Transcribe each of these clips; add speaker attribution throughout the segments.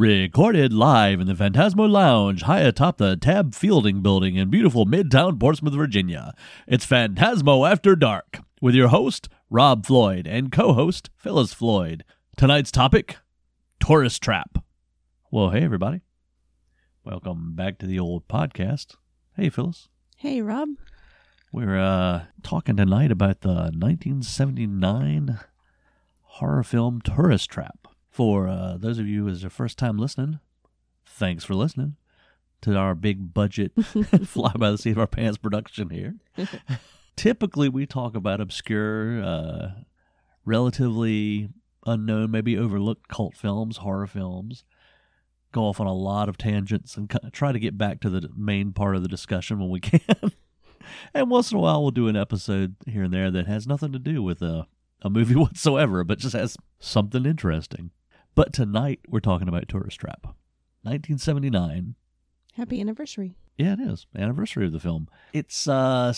Speaker 1: Recorded live in the Phantasmo Lounge, high atop the Tab Fielding Building in beautiful Midtown Portsmouth, Virginia. It's Phantasmo After Dark with your host, Rob Floyd, and co host, Phyllis Floyd. Tonight's topic Tourist Trap. Well, hey, everybody. Welcome back to the old podcast. Hey, Phyllis.
Speaker 2: Hey, Rob.
Speaker 1: We're uh, talking tonight about the 1979 horror film Tourist Trap. For uh, those of you as your first time listening, thanks for listening to our big budget fly by the seat of our pants production here. Typically, we talk about obscure, uh, relatively unknown, maybe overlooked cult films, horror films. Go off on a lot of tangents and try to get back to the main part of the discussion when we can. and once in a while, we'll do an episode here and there that has nothing to do with a, a movie whatsoever, but just has something interesting. But tonight we're talking about Tourist Trap, 1979.
Speaker 2: Happy anniversary.
Speaker 1: Yeah, it is anniversary of the film. It's uh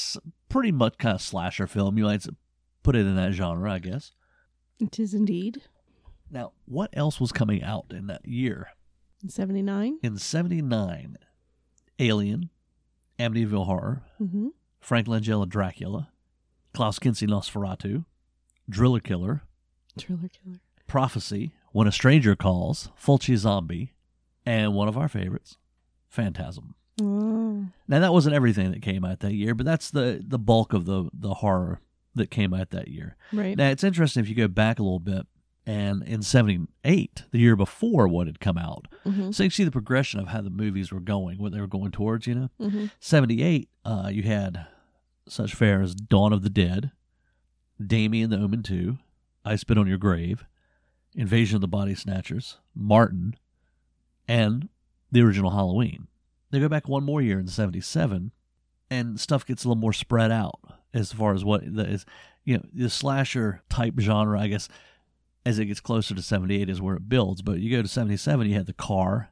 Speaker 1: pretty much kind of slasher film. You might put it in that genre, I guess.
Speaker 2: It is indeed.
Speaker 1: Now, what else was coming out in that year?
Speaker 2: In 79?
Speaker 1: In 79, Alien, Amityville Horror,
Speaker 2: Mm-hmm.
Speaker 1: Frank Langella Dracula, Klaus Kinski Nosferatu, Driller Killer,
Speaker 2: Driller Killer.
Speaker 1: Prophecy, When a Stranger Calls, Fulci Zombie, and one of our favorites, Phantasm.
Speaker 2: Oh.
Speaker 1: Now that wasn't everything that came out that year, but that's the the bulk of the the horror that came out that year.
Speaker 2: Right.
Speaker 1: Now it's interesting if you go back a little bit, and in '78, the year before what had come out,
Speaker 2: mm-hmm.
Speaker 1: so you see the progression of how the movies were going, what they were going towards. You know,
Speaker 2: Mm-hmm.
Speaker 1: '78, uh, you had such fare as Dawn of the Dead, Damien the Omen 2, I Spit on Your Grave, Invasion of the Body Snatchers, Martin, and the original Halloween. They go back one more year in '77, and stuff gets a little more spread out as far as what the, is, you know, the slasher type genre. I guess as it gets closer to '78 is where it builds. But you go to '77, you had the Car,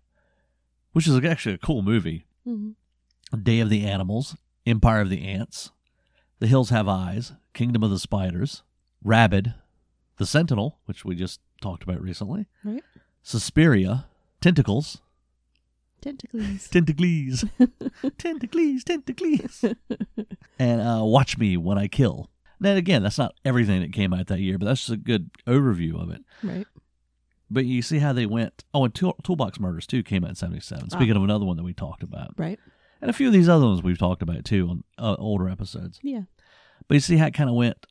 Speaker 1: which is actually a cool movie.
Speaker 2: Mm-hmm.
Speaker 1: Day of the Animals, Empire of the Ants, The Hills Have Eyes, Kingdom of the Spiders, Rabid, The Sentinel, which we just talked about recently,
Speaker 2: Right.
Speaker 1: Suspiria, Tentacles,
Speaker 2: Tentacles.
Speaker 1: Tentacles, Tentacles, Tentacles, and uh, Watch Me When I Kill. Now, again, that's not everything that came out that year, but that's just a good overview of it.
Speaker 2: right.
Speaker 1: But you see how they went. Oh, and Tool- Toolbox Murders, too, came out in 77.
Speaker 2: Ah.
Speaker 1: Speaking of another one that we talked about.
Speaker 2: Right.
Speaker 1: And a few of these other ones we've talked about, too, on uh, older episodes.
Speaker 2: Yeah.
Speaker 1: But you see how it kind of went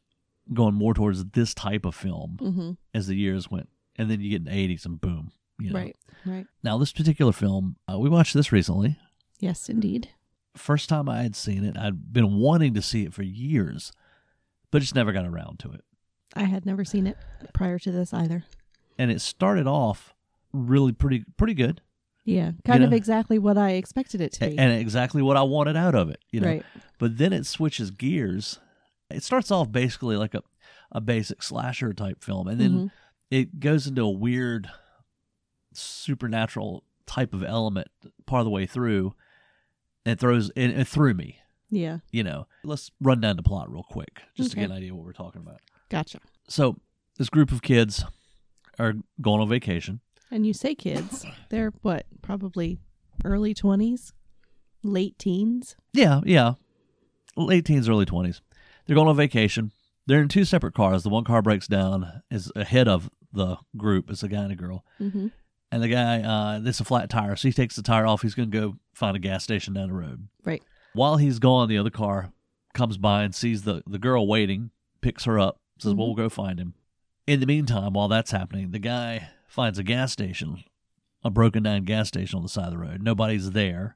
Speaker 1: going more towards this type of film
Speaker 2: Mm-hmm.
Speaker 1: as the years went. And then you get in the 80s and boom. You know.
Speaker 2: Right. Right.
Speaker 1: Now, this particular film, uh, we watched this recently.
Speaker 2: Yes, indeed.
Speaker 1: First time I had seen it, I'd been wanting to see it for years, but just never got around to it.
Speaker 2: I had never seen it prior to this either.
Speaker 1: And it started off really pretty pretty good
Speaker 2: Yeah. Kind of
Speaker 1: know?
Speaker 2: exactly what I expected it to be.
Speaker 1: and exactly what I wanted out of it, you know.
Speaker 2: Right.
Speaker 1: But then it switches gears. It starts off basically like a, a basic slasher type film, and then
Speaker 2: Mhm.
Speaker 1: it goes into a weird supernatural type of element part of the way through and throws and it threw me
Speaker 2: Yeah.
Speaker 1: you know let's run down the plot real quick just to get an idea what we're talking about
Speaker 2: Gotcha.
Speaker 1: so this group of kids are going on vacation
Speaker 2: And you say kids, they're what? Probably early 20s, late teens.
Speaker 1: yeah yeah late teens early 20s they're going on vacation. They're in two separate cars. The one car breaks down is ahead of the group. It's a guy and a girl.
Speaker 2: Mm-hmm.
Speaker 1: and the guy uh this is a flat tire so he takes the tire off. He's going to go find a gas station down the road.
Speaker 2: Right.
Speaker 1: while he's gone the other car comes by and sees the the girl waiting picks her up says well
Speaker 2: Mhm.
Speaker 1: we'll go find him. In the meantime while that's happening the guy finds a gas station a broken down gas station on the side of the road. Nobody's there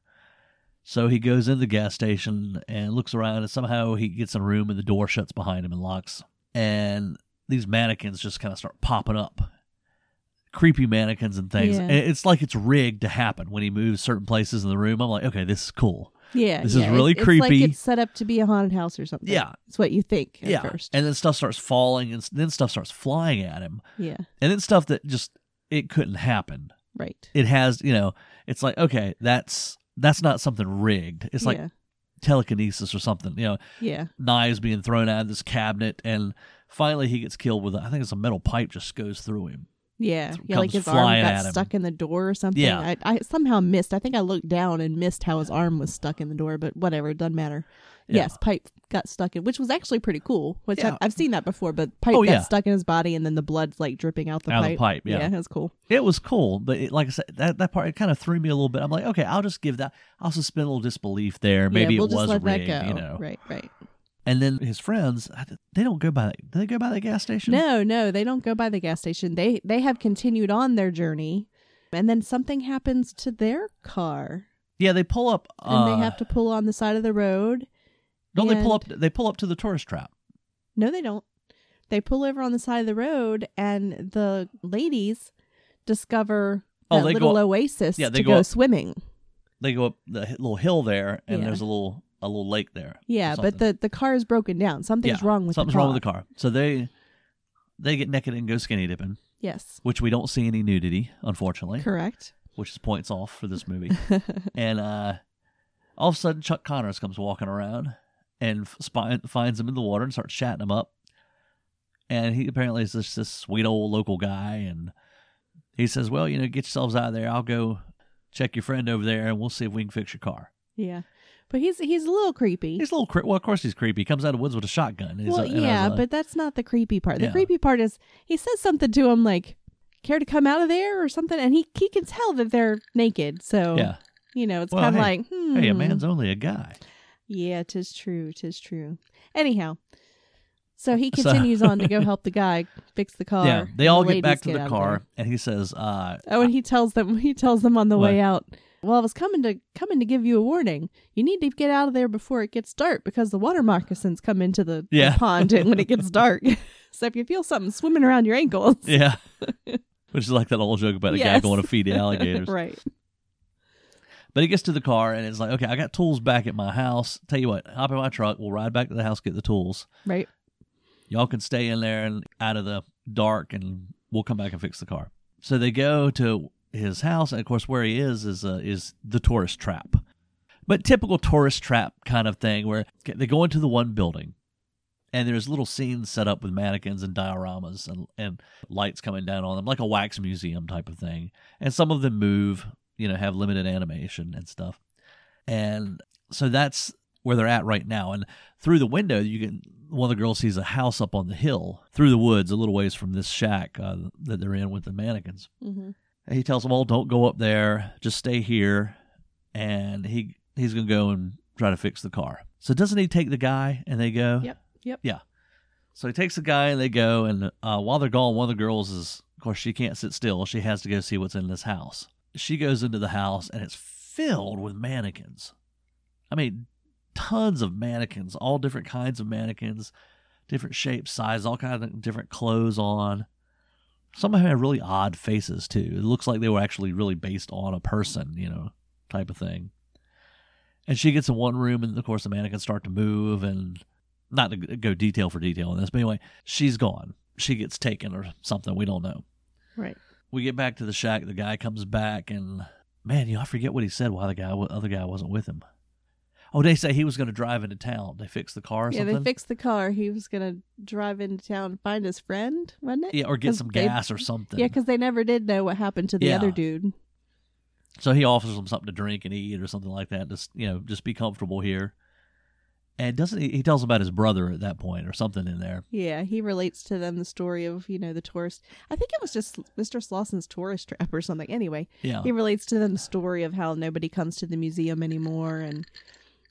Speaker 1: so he goes in the gas station and looks around and somehow he gets in a room and the door shuts behind him and locks and these mannequins just kind of start popping up creepy mannequins and things
Speaker 2: Yeah.
Speaker 1: and it's like it's rigged to happen when he moves certain places in the room i'm like okay this is cool
Speaker 2: Yeah.
Speaker 1: This is really
Speaker 2: It's- It's like
Speaker 1: creepy.
Speaker 2: it's set up to be a haunted house or something.
Speaker 1: Yeah.
Speaker 2: It's what you think at
Speaker 1: yeah
Speaker 2: first.
Speaker 1: and then stuff starts falling and then stuff starts flying at him
Speaker 2: yeah.
Speaker 1: and then stuff that just it couldn't happen
Speaker 2: Right.
Speaker 1: it has you know it's like okay that's that's not something rigged it's like
Speaker 2: yeah.
Speaker 1: telekinesis or something you know
Speaker 2: Yeah.
Speaker 1: knives being thrown out of this cabinet and finally he gets killed with a, i think it's a metal pipe just goes through him
Speaker 2: Yeah, yeah, like his arm got stuck in the door or something.
Speaker 1: Yeah.
Speaker 2: I, I somehow missed. I think I looked down and missed how his arm was stuck in the door, but whatever, it doesn't matter.
Speaker 1: Yeah.
Speaker 2: Yes, pipe got stuck in, which was actually pretty cool. Which
Speaker 1: Yeah.
Speaker 2: I've, I've seen that before, but pipe
Speaker 1: Oh,
Speaker 2: got
Speaker 1: yeah.
Speaker 2: stuck in his body, and then the blood's like dripping out the
Speaker 1: Out
Speaker 2: pipe.
Speaker 1: the pipe, yeah.
Speaker 2: yeah, that's cool.
Speaker 1: It was cool, but it, like I said, that that part it kind of threw me a little bit. I'm like, okay, I'll just give that. I'll suspend a little disbelief there. Maybe
Speaker 2: we'll
Speaker 1: it
Speaker 2: just
Speaker 1: was rigged, you know.
Speaker 2: Right, right.
Speaker 1: And then his friends, they don't go by. Do they go by the gas station?
Speaker 2: No, no, they don't go by the gas station. They they have continued on their journey, and then something happens to their car,
Speaker 1: Yeah, they pull up.
Speaker 2: and
Speaker 1: Uh,
Speaker 2: they have to pull on the side of the road.
Speaker 1: Don't they pull up? They pull up to the tourist trap.
Speaker 2: No, they don't. They pull over on the side of the road, and the ladies discover
Speaker 1: Oh,
Speaker 2: that little oasis
Speaker 1: yeah, they
Speaker 2: to
Speaker 1: go
Speaker 2: go,
Speaker 1: up-
Speaker 2: swimming.
Speaker 1: They go up the little hill there, and
Speaker 2: Yeah.
Speaker 1: there's a little a little lake there.
Speaker 2: Yeah, but the the car is broken down. Something's
Speaker 1: Yeah,
Speaker 2: wrong with
Speaker 1: something's
Speaker 2: the car.
Speaker 1: wrong with the car. So they they get naked and go skinny dipping,
Speaker 2: Yes,
Speaker 1: which we don't see any nudity, unfortunately,
Speaker 2: correct.
Speaker 1: which is points off for this movie. and uh, all of a sudden, Chuck Connors comes walking around and finds him in the water and starts chatting him up. And he apparently is this, this sweet old local guy, and he says, "Well, you know, get yourselves out of there. I'll go check your friend over there, and we'll see if we can fix your car."
Speaker 2: yeah, but he's he's a little creepy.
Speaker 1: He's a little cre- well, of course he's creepy. He comes out of the woods with a shotgun. he's
Speaker 2: well,
Speaker 1: a-
Speaker 2: yeah,
Speaker 1: a-
Speaker 2: but that's not the creepy part. The
Speaker 1: Yeah.
Speaker 2: creepy part is he says something to him like, "Care to come out of there?" or something, and he he can tell that they're naked. So
Speaker 1: yeah.
Speaker 2: you know, it's
Speaker 1: Well,
Speaker 2: kind of
Speaker 1: hey,
Speaker 2: like, hmm.
Speaker 1: Hey, a man's only a guy.
Speaker 2: Yeah, tis true, tis true. Anyhow, so he continues on to go help the guy fix the car.
Speaker 1: yeah, they all
Speaker 2: the
Speaker 1: get back to
Speaker 2: ladies
Speaker 1: the car, and he says, uh,
Speaker 2: Oh, and he tells them he tells them on the
Speaker 1: What?
Speaker 2: way out. Well, I was coming to coming to give you a warning. You need to get out of there before it gets dark because the water moccasins come into the, the pond and when it gets dark. so if you feel something swimming around your ankles,
Speaker 1: yeah. Which is like that old joke about a guy going to feed the alligators.
Speaker 2: right?
Speaker 1: But he gets to the car and it's like, okay, I got tools back at my house. Tell you what, hop in my truck. We'll ride back to the house, get the tools.
Speaker 2: Right.
Speaker 1: Y'all can stay in there and out of the dark, and we'll come back and fix the car. So they go to his house, and of course, where he is is uh, is the tourist trap. But typical tourist trap kind of thing, where they go into the one building, and there's little scenes set up with mannequins and dioramas and and lights coming down on them, like a wax museum type of thing. And some of them move, you know, have limited animation and stuff. And so that's where they're at right now. And through the window, you can one of the girls sees a house up on the hill through the woods, a little ways from this shack uh, that they're in with the mannequins.
Speaker 2: Mm-hmm.
Speaker 1: And he tells them, "Oh, don't go up there. Just stay here." And he he's gonna go and try to fix the car. So doesn't he take the guy and they go?
Speaker 2: Yep. Yep.
Speaker 1: Yeah. So he takes the guy and they go. And uh, while they're gone, one of the girls is, of course, she can't sit still. She has to go see what's in this house. She goes into the house and it's filled with mannequins. I mean, tons of mannequins, all different kinds of mannequins, different shapes, sizes, all kinds of different clothes on. Some of them have really odd faces too. It looks like they were actually really based on a person, you know, type of thing. And she gets in one room, and of course the mannequins start to move, and not to go detail for detail on this, but anyway, she's gone. She gets taken or something. We don't know.
Speaker 2: Right.
Speaker 1: We get back to the shack. The guy comes back, and man, you know, I forget what he said. Why the guy, other guy, wasn't with him. Oh, they say he was going to drive into town. They fix the car or
Speaker 2: Yeah,
Speaker 1: something.
Speaker 2: they fixed the car. He was gonna drive into town and find his friend, wasn't it?
Speaker 1: yeah, or get some
Speaker 2: they-
Speaker 1: gas or something.
Speaker 2: Yeah, because they never did know what happened to the
Speaker 1: Yeah.
Speaker 2: other dude.
Speaker 1: So he offers them something to drink and eat or something like that. Just you know, just be comfortable here. And doesn't he? He tells about his brother at that point or something in there.
Speaker 2: Yeah, he relates to them the story of you know the tourist. I think it was just Mr. Slausen's tourist trap or something. Anyway,
Speaker 1: Yeah,
Speaker 2: he relates to them the story of how nobody comes to the museum anymore and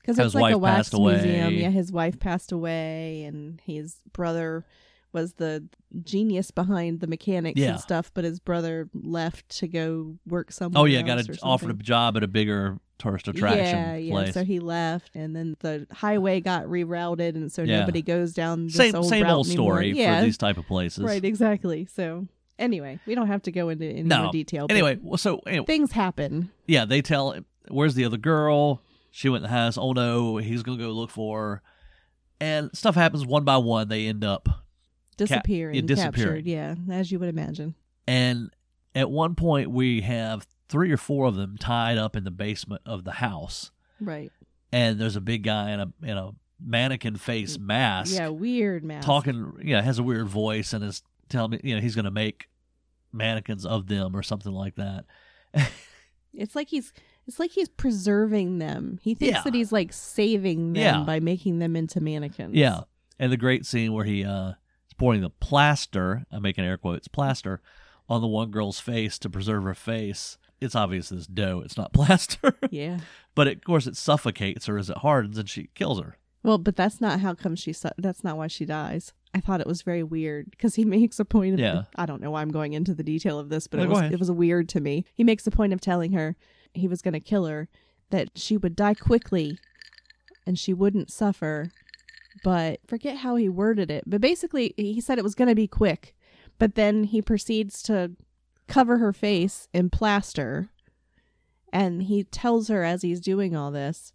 Speaker 2: because it's like a wax museum. Yeah, his wife passed away, and his brother was the genius behind the mechanics
Speaker 1: Yeah.
Speaker 2: and stuff. But his brother left to go work oh, somewhere.
Speaker 1: Oh yeah, got a, offered a job at a bigger tourist attraction
Speaker 2: Yeah, yeah.
Speaker 1: place.
Speaker 2: So he left, and then the highway got rerouted, and so
Speaker 1: Yeah.
Speaker 2: nobody goes down this
Speaker 1: same
Speaker 2: old
Speaker 1: same old
Speaker 2: anymore.
Speaker 1: story
Speaker 2: Yeah,
Speaker 1: for these type of places.
Speaker 2: right, exactly. So anyway, we don't have to go into any
Speaker 1: No.
Speaker 2: more detail.
Speaker 1: Anyway, well, so anyway,
Speaker 2: things happen.
Speaker 1: yeah, they tell where's the other girl? She went to the house. Oh no, he's gonna go look for her. And stuff happens one by one. They end up,
Speaker 2: Disappearing,
Speaker 1: disappearing.
Speaker 2: captured. Yeah, as you would imagine.
Speaker 1: and at one point we have three or four of them tied up in the basement of the house.
Speaker 2: Right.
Speaker 1: And there's a big guy in a in a mannequin face mask,
Speaker 2: Yeah, weird man.
Speaker 1: talking. Yeah, has a weird voice and is telling me, you know, he's gonna make mannequins of them or something like that.
Speaker 2: It's like he's it's like he's preserving them. He thinks
Speaker 1: Yeah.
Speaker 2: that he's like saving them
Speaker 1: Yeah.
Speaker 2: by making them into mannequins.
Speaker 1: Yeah. And the great scene where he uh is pouring the plaster, I'm making air quotes, plaster on the one girl's face to preserve her face. It's obvious this dough, it's not plaster.
Speaker 2: Yeah.
Speaker 1: but of course it suffocates her as it hardens and she kills her.
Speaker 2: Well, but that's not how come she su- that's not why she dies. I thought it was very weird because he makes a point of
Speaker 1: Yeah.
Speaker 2: I don't know why I'm going into the detail of this, but
Speaker 1: No,
Speaker 2: it was it was weird to me. He makes a point of telling her he was going to kill her that she would die quickly and she wouldn't suffer. But forget how he worded it. But basically, he said it was going to be quick. But then he proceeds to cover her face in plaster. And he tells her as he's doing all this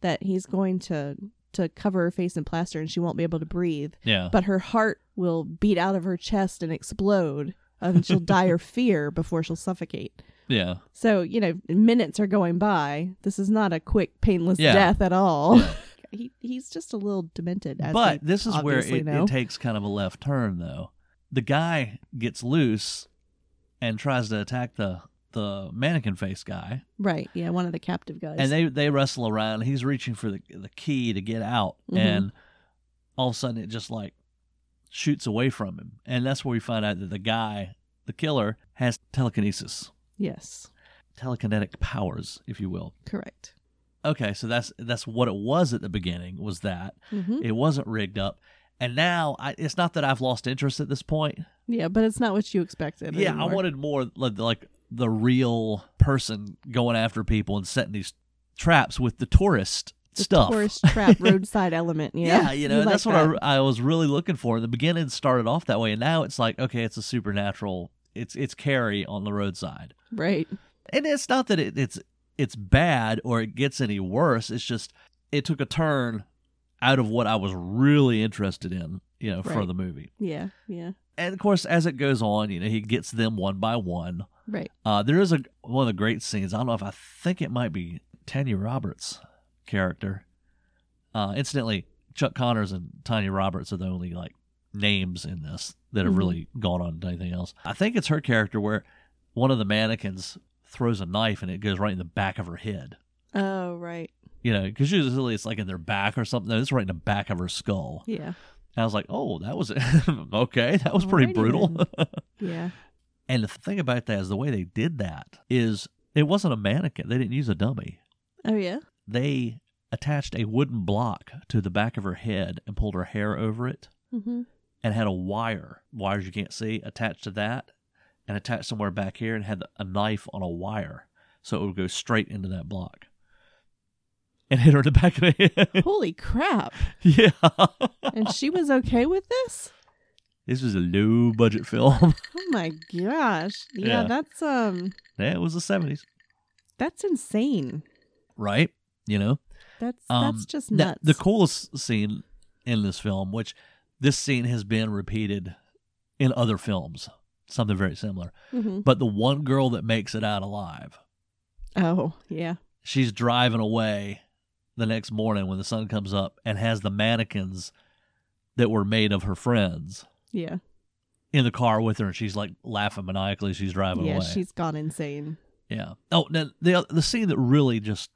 Speaker 2: that he's going to to cover her face in plaster and she won't be able to breathe.
Speaker 1: Yeah.
Speaker 2: But her heart will beat out of her chest and explode. And she'll die of fear before she'll suffocate.
Speaker 1: yeah.
Speaker 2: So, you know, minutes are going by. This is not a quick, painless
Speaker 1: Yeah.
Speaker 2: death at all.
Speaker 1: Yeah.
Speaker 2: he he's just a little demented. As
Speaker 1: But this is where it, it takes kind of a left turn, though. The guy gets loose and tries to attack the the mannequin face guy,
Speaker 2: right. Yeah, one of the captive guys.
Speaker 1: and they they wrestle around. He's reaching for the the key to get out,
Speaker 2: Mhm.
Speaker 1: and all of a sudden it just like shoots away from him, and that's where we find out that the guy, the killer, has telekinesis,
Speaker 2: yes,
Speaker 1: telekinetic powers, if you will.
Speaker 2: correct.
Speaker 1: Okay, so that's that's what it was at the beginning. Was that
Speaker 2: hmm
Speaker 1: it wasn't rigged up, and now I, it's not that I've lost interest at this point.
Speaker 2: Yeah, but it's not what you expected.
Speaker 1: Yeah,
Speaker 2: anymore.
Speaker 1: I wanted more like, like the real person going after people and setting these traps with the tourist
Speaker 2: the
Speaker 1: stuff.
Speaker 2: tourist trap roadside element. Yeah,
Speaker 1: Yeah, you know,
Speaker 2: like
Speaker 1: that's what. I, I was really looking for. In the beginning, started off that way, and now it's like, okay, it's a supernatural. It's it's Carrie on the roadside,
Speaker 2: right.
Speaker 1: and it's not that it, it's it's bad or it gets any worse. It's just it took a turn out of what I was really interested in, you know, for the movie.
Speaker 2: Yeah, yeah,
Speaker 1: And of course, as it goes on, you know, he gets them one by one.
Speaker 2: right.
Speaker 1: Uh, there is a one of the great scenes. I don't know if I think it might be Tanya Roberts' character. Uh, incidentally, Chuck Connors and Tanya Roberts are the only like names in this that have
Speaker 2: Mhm.
Speaker 1: really gone on to anything else. I think it's her character where one of the mannequins throws a knife and it goes right in the back of her head.
Speaker 2: Oh, right.
Speaker 1: You know, because usually it's like in their back or something. It's right in the back of her skull.
Speaker 2: Yeah,
Speaker 1: And I was like, oh, that was okay. That was pretty
Speaker 2: Alrighty
Speaker 1: brutal.
Speaker 2: yeah.
Speaker 1: And the thing about that is the way they did that is it wasn't a mannequin. They didn't use a dummy.
Speaker 2: Oh, yeah.
Speaker 1: They attached a wooden block to the back of her head and pulled her hair over it
Speaker 2: Mm-hmm.
Speaker 1: and had a wire, wires you can't see, attached to that and attached somewhere back here and had a knife on a wire so it would go straight into that block and hit her in the back of the head.
Speaker 2: Holy crap!
Speaker 1: yeah.
Speaker 2: And she was okay with this.
Speaker 1: This was a low budget film.
Speaker 2: Oh my gosh! Yeah,
Speaker 1: Yeah.
Speaker 2: that's um,
Speaker 1: yeah, it was the 70s,
Speaker 2: that's insane.
Speaker 1: right? You know?
Speaker 2: That's
Speaker 1: Um,
Speaker 2: that's just nuts.
Speaker 1: the coolest scene in this film, which this scene has been repeated in other films, something very similar.
Speaker 2: Mhm.
Speaker 1: But the one girl that makes it out alive,
Speaker 2: Oh yeah.
Speaker 1: she's driving away the next morning when the sun comes up and has the mannequins that were made of her friends
Speaker 2: Yeah.
Speaker 1: in the car with her, and she's like laughing maniacally. She's driving
Speaker 2: yeah,
Speaker 1: away.
Speaker 2: she's gone insane.
Speaker 1: yeah. Oh, now the the scene that really just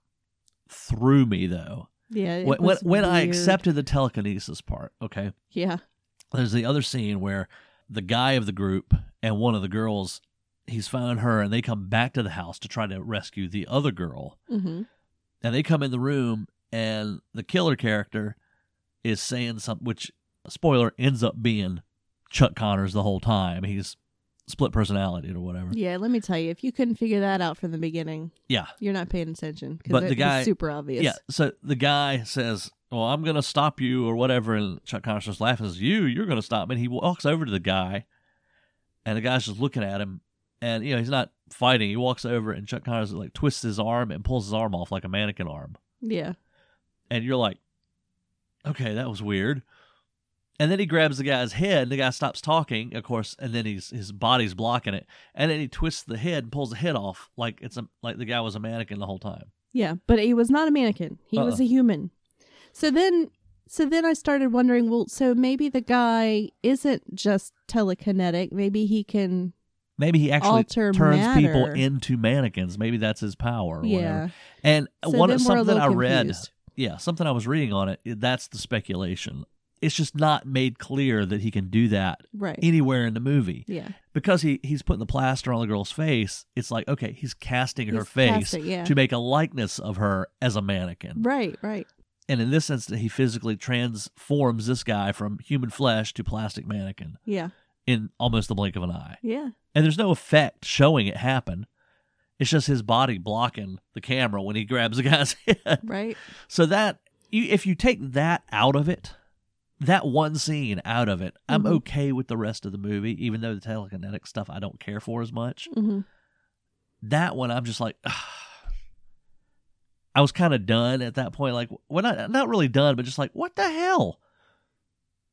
Speaker 1: threw me though
Speaker 2: Yeah.
Speaker 1: when when, when I accepted the telekinesis part. Okay.
Speaker 2: Yeah.
Speaker 1: there's the other scene where the guy of the group and one of the girls he's found her and they come back to the house to try to rescue the other girl
Speaker 2: Mm-hmm.
Speaker 1: And they come in the room and the killer character is saying something which spoiler ends up being chuck connors the whole time he's split personality or whatever
Speaker 2: Yeah. Let me tell you, if you couldn't figure that out from the beginning,
Speaker 1: yeah
Speaker 2: you're not paying attention.
Speaker 1: But
Speaker 2: it
Speaker 1: the guy-
Speaker 2: super obvious.
Speaker 1: yeah so the guy says well i'm gonna stop you or whatever and chuck connors just laughing says you you're gonna stop me and he walks over to the guy and the guy's just looking at him and you know he's not fighting he walks over and chuck connors like twists his arm and pulls his arm off like a mannequin arm
Speaker 2: Yeah.
Speaker 1: and you're like okay that was weird and then he grabs the guy's head and the guy stops talking of course and then he's his body's blocking it and then he twists the head and pulls the head off like it's a like the guy was a mannequin the whole time
Speaker 2: Yeah, but he was not a mannequin. He was
Speaker 1: Uh-uh.
Speaker 2: a human. So then so then I started wondering, well, so maybe the guy isn't just telekinetic. Maybe he can
Speaker 1: maybe he actually
Speaker 2: alter
Speaker 1: turns people into mannequins. Maybe that's his power. Or
Speaker 2: Yeah.
Speaker 1: Whatever. And
Speaker 2: So
Speaker 1: one something I read,
Speaker 2: confused.
Speaker 1: yeah, something I was reading on it. That's the speculation. It's just not made clear that he can do that
Speaker 2: Right.
Speaker 1: anywhere in the movie
Speaker 2: yeah.
Speaker 1: because he he's putting the plaster on the girl's face. It's like okay, he's casting her face
Speaker 2: casting, yeah.
Speaker 1: to make a likeness of her as a mannequin.
Speaker 2: Right. Right.
Speaker 1: And in this instance, he physically transforms this guy from human flesh to plastic mannequin
Speaker 2: Yeah.
Speaker 1: in almost the blink of an eye.
Speaker 2: Yeah.
Speaker 1: And there's no effect showing it happen. It's just his body blocking the camera when he grabs the guy's head.
Speaker 2: Right.
Speaker 1: So that you, if you take that out of it, that one scene out of it, I'm
Speaker 2: Mhm.
Speaker 1: okay with the rest of the movie, even though the telekinetic stuff I don't care for as much.
Speaker 2: hmm
Speaker 1: That one, I'm just like, I was kind of done at that point. Like, well, not not really done, but just like, what the hell?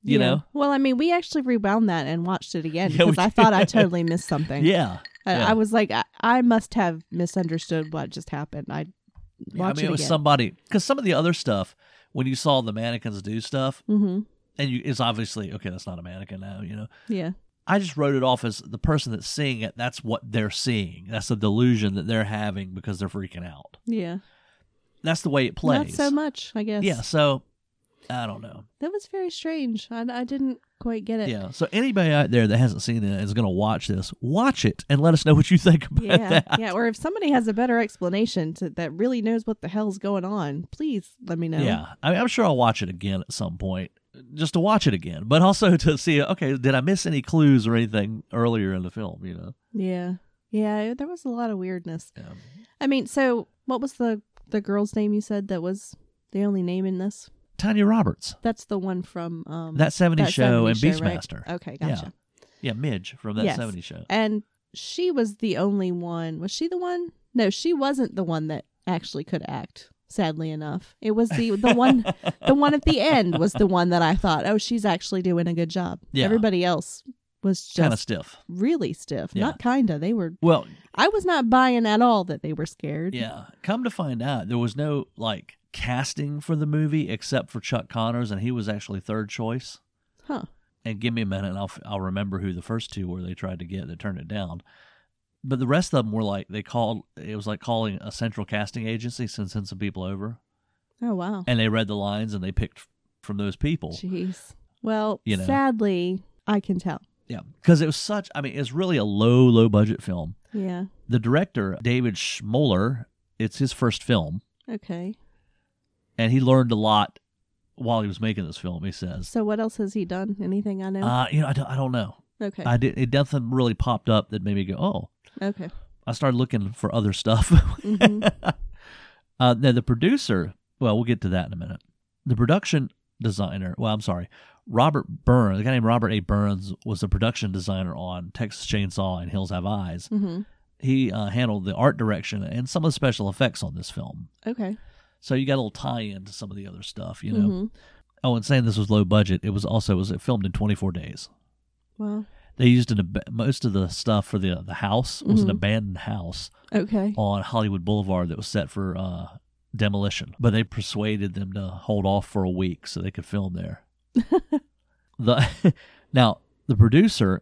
Speaker 1: You
Speaker 2: Yeah.
Speaker 1: know?
Speaker 2: Well, I mean, we actually rewound that and watched it again
Speaker 1: Yeah,
Speaker 2: because I thought I totally missed something.
Speaker 1: Yeah.
Speaker 2: I,
Speaker 1: yeah.
Speaker 2: I was like, I, I must have misunderstood what just happened. I
Speaker 1: Yeah, I mean, it,
Speaker 2: it
Speaker 1: was somebody because some of the other stuff when you saw the mannequins do stuff,
Speaker 2: hmm
Speaker 1: and you it's obviously okay. That's not a mannequin now, you know.
Speaker 2: Yeah.
Speaker 1: I just wrote it off as the person that's seeing it. That's what they're seeing. That's a delusion that they're having because they're freaking out.
Speaker 2: Yeah.
Speaker 1: That's the way it plays Not
Speaker 2: so much, I guess.
Speaker 1: Yeah. So I don't know.
Speaker 2: That was very strange. I, I didn't quite get it.
Speaker 1: Yeah. So anybody out there that hasn't seen it and is going to watch this, watch it and let us know what you think about
Speaker 2: Yeah,
Speaker 1: that.
Speaker 2: yeah. Or if somebody has a better explanation to, that really knows what the hell's going on, please let me know.
Speaker 1: Yeah. I mean, I'm sure I'll watch it again at some point, just to watch it again, but also to see, okay, did I miss any clues or anything earlier in the film? You know.
Speaker 2: yeah, yeah. There was a lot of weirdness.
Speaker 1: Yeah.
Speaker 2: I mean, so what was the the girl's name you said that was the only name in this?
Speaker 1: Tanya Roberts,
Speaker 2: That's the one from um
Speaker 1: that 70s
Speaker 2: that
Speaker 1: show
Speaker 2: 70s
Speaker 1: and
Speaker 2: show, right?
Speaker 1: Beastmaster.
Speaker 2: Okay,
Speaker 1: Yeah.
Speaker 2: gotcha.
Speaker 1: Yeah, Midge from that
Speaker 2: Yes.
Speaker 1: 70s show.
Speaker 2: And she was the only one. Was she the one? No, she wasn't the one that actually could act. Sadly enough, it was the the one the one at the end was the one that I thought, oh, she's actually doing a good job.
Speaker 1: Yeah.
Speaker 2: Everybody else was just
Speaker 1: Kind of stiff.
Speaker 2: really stiff.
Speaker 1: Yeah.
Speaker 2: Not kinda. They were.
Speaker 1: Well,
Speaker 2: I was not buying at all that they were scared.
Speaker 1: yeah. Come to find out, there was no like casting for the movie except for Chuck Connors, and he was actually third choice.
Speaker 2: Huh.
Speaker 1: And give me a minute, and I'll I'll remember who the first two were they tried to get that turned it down. But the rest of them were like they called. It was like calling a central casting agency, send send some people over,
Speaker 2: Oh wow.
Speaker 1: and they read the lines and they picked from those people.
Speaker 2: Jeez. Well,
Speaker 1: You know.
Speaker 2: sadly, I can tell.
Speaker 1: Yeah, because it was such. I mean, it's really a low low budget film.
Speaker 2: Yeah.
Speaker 1: The director David Schmoeller, it's his first film.
Speaker 2: Okay.
Speaker 1: And he learned a lot while he was making this film. He says,
Speaker 2: So what else has he done? Anything I know?
Speaker 1: uh, "You know, I don't, I don't know.
Speaker 2: okay.
Speaker 1: I did. It nothing really popped up that made me go, oh."
Speaker 2: okay.
Speaker 1: I started looking for other stuff.
Speaker 2: Mhm.
Speaker 1: uh, now the producer. Well, we'll get to that in a minute. The production designer. Well, I'm sorry, Robert Burns. The guy named Robert A. Burns was the production designer on Texas Chainsaw and Hills Have Eyes.
Speaker 2: hmm
Speaker 1: He uh, handled the art direction and some of the special effects on this film.
Speaker 2: Okay.
Speaker 1: So you got a little tie-in to some of the other stuff, you know.
Speaker 2: Mhm.
Speaker 1: Oh, and saying this was low budget, it was also it was filmed in 24 days.
Speaker 2: Wow.
Speaker 1: They used an ab- most of the stuff for the the house was an
Speaker 2: Mhm.
Speaker 1: abandoned house
Speaker 2: Okay.
Speaker 1: on Hollywood Boulevard that was set for uh, demolition, but they persuaded them to hold off for a week so they could film there. the now the producer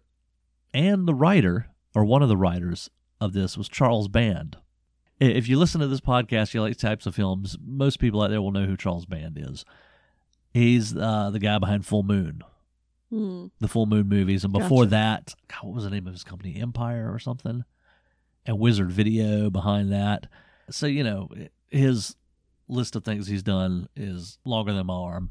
Speaker 1: and the writer or one of the writers of this was Charles Band. If you listen to this podcast, you like types of films. Most people out there will know who Charles Band is. He's uh, the guy behind Full Moon,
Speaker 2: Hmm.
Speaker 1: the Full Moon movies, and before
Speaker 2: Gotcha.
Speaker 1: that, God, what was the name of his company? Empire or something, and Wizard Video behind that. So you know his list of things he's done is longer than my arm,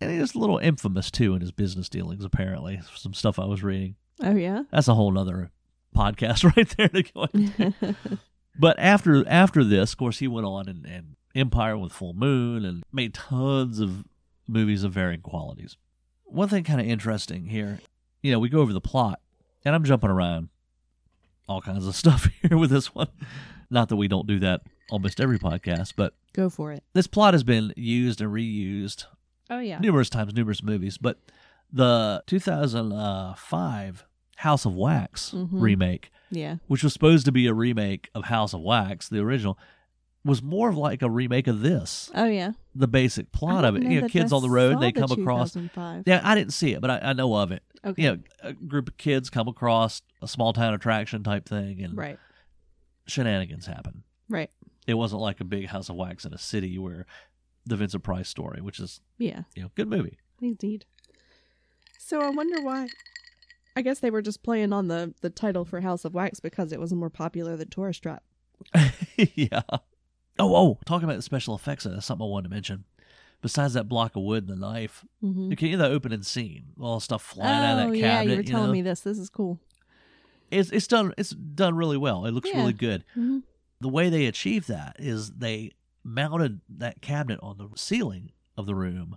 Speaker 1: and he's a little infamous too in his business dealings. Apparently, some stuff I was reading.
Speaker 2: Oh yeah.
Speaker 1: That's a whole other podcast right there to go into. But after after this, of course, he went on and, and Empire with Full Moon and made tons of movies of varying qualities. One thing kind of interesting here, you know, we go over the plot, and I'm jumping around all kinds of stuff here with this one. Not that we don't do that almost every podcast, but
Speaker 2: Go for it.
Speaker 1: this plot has been used and reused
Speaker 2: Oh yeah.
Speaker 1: numerous times, numerous movies. But the 2005 House of Wax
Speaker 2: Mhm.
Speaker 1: remake
Speaker 2: Yeah.
Speaker 1: which was supposed to be a remake of House of Wax, the original, was more of like a remake of this.
Speaker 2: Oh yeah.
Speaker 1: The basic plot of it. You know, kids
Speaker 2: I
Speaker 1: on the road, they
Speaker 2: the
Speaker 1: come across. Yeah, I didn't see it, but I, I know of it.
Speaker 2: Okay.
Speaker 1: you know, a group of kids come across a small town attraction type thing, and
Speaker 2: Right.
Speaker 1: shenanigans happen.
Speaker 2: Right.
Speaker 1: It wasn't like a big House of Wax in a city where the Vincent Price story, which is
Speaker 2: Yeah.
Speaker 1: you know good movie.
Speaker 2: Indeed. So I wonder why. I guess they were just playing on the the title for House of Wax because it was more popular than Tourist Trap.
Speaker 1: yeah. Oh, oh, talking about the special effects, that's something I wanted to mention. Besides that block of wood and the knife,
Speaker 2: Mm-hmm.
Speaker 1: you can hear the opening scene, all stuff flying out of
Speaker 2: oh
Speaker 1: that
Speaker 2: yeah,
Speaker 1: cabinet.
Speaker 2: you were telling
Speaker 1: know?
Speaker 2: me this. This is cool.
Speaker 1: it's it's done it's done really well. It looks
Speaker 2: Yeah.
Speaker 1: really good.
Speaker 2: hmm
Speaker 1: The way they achieved that is they mounted that cabinet on the ceiling of the room,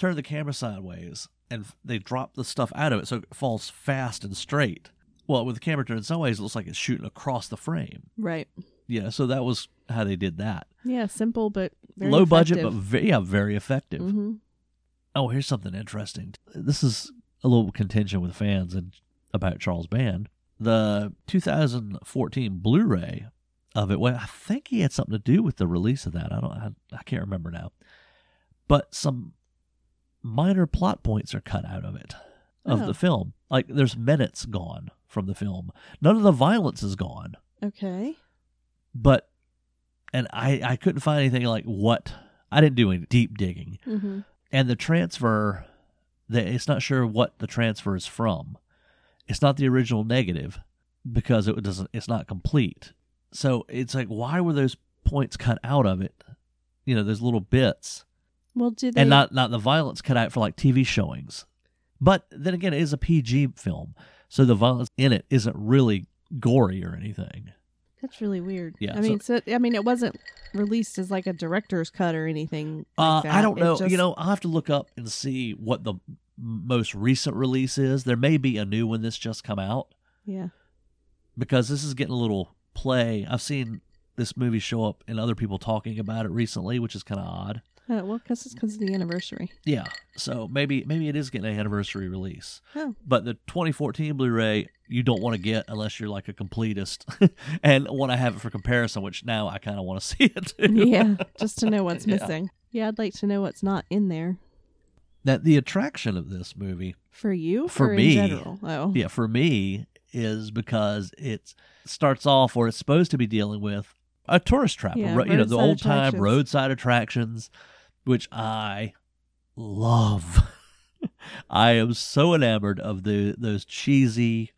Speaker 1: turned the camera sideways, and they drop the stuff out of it so it falls fast and straight. Well, with the camera turned sideways, it looks like it's shooting across the frame.
Speaker 2: Right.
Speaker 1: Yeah, so that was how they did that.
Speaker 2: Yeah, simple but very
Speaker 1: Low budget, but very, yeah, very effective.
Speaker 2: hmm
Speaker 1: Oh, here's something interesting. This is a little contention with fans and about Charles Band. The 2014 Blu-ray of it. Well, I think he had something to do with the release of that. I don't. I, I can't remember now. But some minor plot points are cut out of it of
Speaker 2: Oh.
Speaker 1: the film. Like there's minutes gone from the film. None of the violence is gone.
Speaker 2: Okay.
Speaker 1: But and I I couldn't find anything like what I didn't do any deep digging
Speaker 2: hmm
Speaker 1: and the transfer that it's not sure what the transfer is from it's not the original negative because it doesn't it's not complete so it's like why were those points cut out of it you know those little bits
Speaker 2: Well, did they?
Speaker 1: and not not the violence cut out for like tv showings but then again it is a pg film so the violence in it isn't really gory or anything
Speaker 2: That's really weird.
Speaker 1: Yeah,
Speaker 2: I mean, so, I mean, it wasn't released as like a director's cut or anything.
Speaker 1: Uh,
Speaker 2: like that.
Speaker 1: I don't
Speaker 2: It
Speaker 1: know.
Speaker 2: just-
Speaker 1: You know, I'll have to look up and see what the most recent release is. There may be a new one that's just come out
Speaker 2: Yeah.
Speaker 1: because this is getting a little play. I've seen this movie show up and other people talking about it recently, which is kind of odd.
Speaker 2: Uh, well, because it's because of the anniversary.
Speaker 1: Yeah, so maybe maybe it is getting an anniversary release.
Speaker 2: Oh.
Speaker 1: But the 2014 Blu-ray you don't want to get unless you're like a completist and want to have it for comparison. Which now I kind of want to see it too.
Speaker 2: yeah, just to know what's missing. Yeah, I'd like to know what's not in there
Speaker 1: That the attraction of this movie
Speaker 2: for you.
Speaker 1: For me,
Speaker 2: in general. Oh,
Speaker 1: yeah, for me is because it starts off where it's supposed to be dealing with a tourist trap,
Speaker 2: Yeah,
Speaker 1: ro- you know, the old time roadside attractions, which I love. I am so enamored of the those cheesy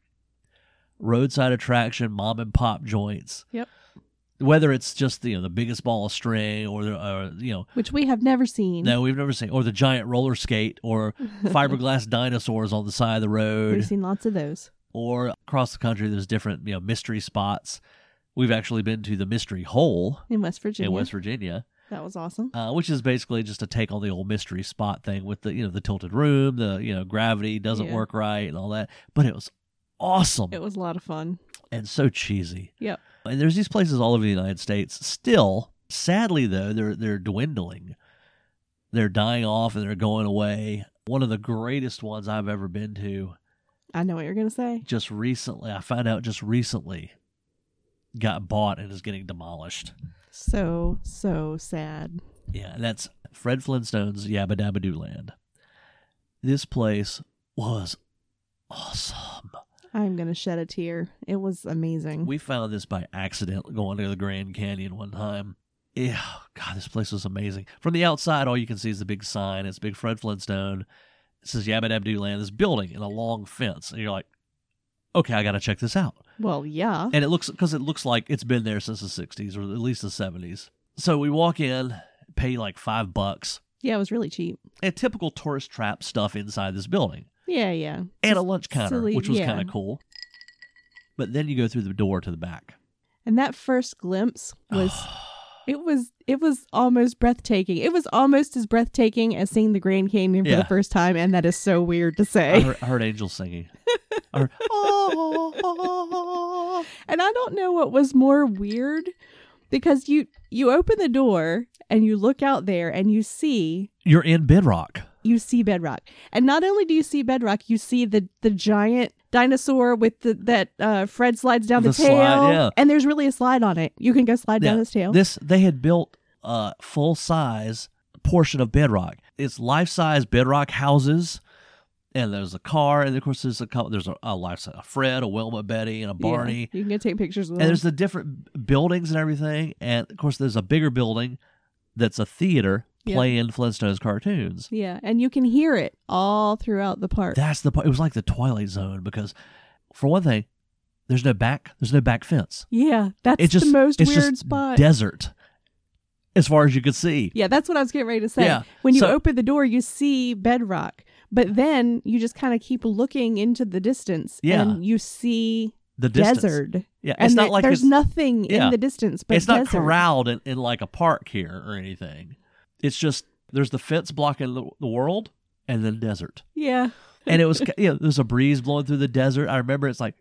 Speaker 1: roadside attraction mom and pop joints.
Speaker 2: Yep.
Speaker 1: Whether it's just you know the biggest ball of string or the or, you know
Speaker 2: which we have never seen.
Speaker 1: no we've never seen or the giant roller skate or fiberglass dinosaurs on the side of the road
Speaker 2: We've seen lots of those.
Speaker 1: or across the country there's different you know mystery spots we've actually been to the mystery hole
Speaker 2: in West Virginia.
Speaker 1: in west virginia
Speaker 2: that was awesome.
Speaker 1: uh, which is basically just a take on the old mystery spot thing with the you know the tilted room the you know gravity doesn't
Speaker 2: Yeah.
Speaker 1: work right and all that but it was awesome
Speaker 2: It was a lot of fun.
Speaker 1: and so cheesy
Speaker 2: Yep.
Speaker 1: and there's these places all over the united states still sadly though they're they're dwindling they're dying off and they're going away one of the greatest ones i've ever been to
Speaker 2: I know what you're gonna say.
Speaker 1: just recently i found out just recently got bought and is getting demolished
Speaker 2: So so sad.
Speaker 1: yeah that's fred flintstone's yabba dabba doo land. This place was awesome.
Speaker 2: I'm gonna shed a tear. It was amazing.
Speaker 1: we found this by accident going to the grand canyon one time. Yeah god this place was amazing. From the outside all you can see is the big sign. It's big fred flintstone. It says yabba dabba doo land. This building in a long fence. And you're like okay i gotta check this out
Speaker 2: well, yeah.
Speaker 1: and it looks because it looks like it's been there since the 60s or at least the 70s so we walk in pay like five bucks
Speaker 2: Yeah, it was really cheap.
Speaker 1: and typical tourist trap stuff inside this building
Speaker 2: Yeah, yeah.
Speaker 1: and a lunch counter
Speaker 2: silly-
Speaker 1: which was
Speaker 2: yeah.
Speaker 1: kind of cool but then you go through the door to the back
Speaker 2: And that first glimpse was it was it was almost breathtaking. It was almost as breathtaking as seeing the Grand Canyon for
Speaker 1: Yeah.
Speaker 2: the first time, and that is so weird to
Speaker 1: I
Speaker 2: say.
Speaker 1: heard, I heard angels singing I heard, "Oh."
Speaker 2: and I don't know what was more weird because you you open the door and you look out there and you see
Speaker 1: you're in bedrock
Speaker 2: you see bedrock. And not only do you see bedrock, you see the the giant dinosaur with the that uh Fred slides down the,
Speaker 1: The
Speaker 2: tail.
Speaker 1: slide, yeah.
Speaker 2: And there's really a slide on it. You can go slide down his tail.
Speaker 1: this they had built a full size portion of bedrock it's life size bedrock houses and there's a car, and of course there's a couple. There's a, a, like a Fred, a Wilma, Betty, and a Barney.
Speaker 2: Yeah, you can go take pictures with
Speaker 1: And there's the different buildings and everything, and of course there's a bigger building that's a theater
Speaker 2: Yeah.
Speaker 1: playing Flintstones cartoons.
Speaker 2: Yeah, and you can hear it all throughout the park.
Speaker 1: That's the part. It was like the Twilight Zone because, for one thing, there's no back. There's no back fence.
Speaker 2: yeah, that's
Speaker 1: It's just
Speaker 2: the most
Speaker 1: it's
Speaker 2: weird spot.
Speaker 1: desert, as far as you could see.
Speaker 2: yeah, that's what I was getting ready to say.
Speaker 1: Yeah,
Speaker 2: When you
Speaker 1: so-
Speaker 2: open the door, you see bedrock, but then you just kind of keep looking into the distance,
Speaker 1: Yeah.
Speaker 2: and you see
Speaker 1: The distance.
Speaker 2: desert.
Speaker 1: Yeah,
Speaker 2: And
Speaker 1: it's not
Speaker 2: there-
Speaker 1: like
Speaker 2: there's nothing
Speaker 1: yeah.
Speaker 2: in the distance, but
Speaker 1: it's not
Speaker 2: desert.
Speaker 1: corralled in, in like a park here or anything. It's just there's the fence blocking the, the world, and then desert.
Speaker 2: Yeah,
Speaker 1: And it was you know there's a breeze blowing through the desert. I remember it's like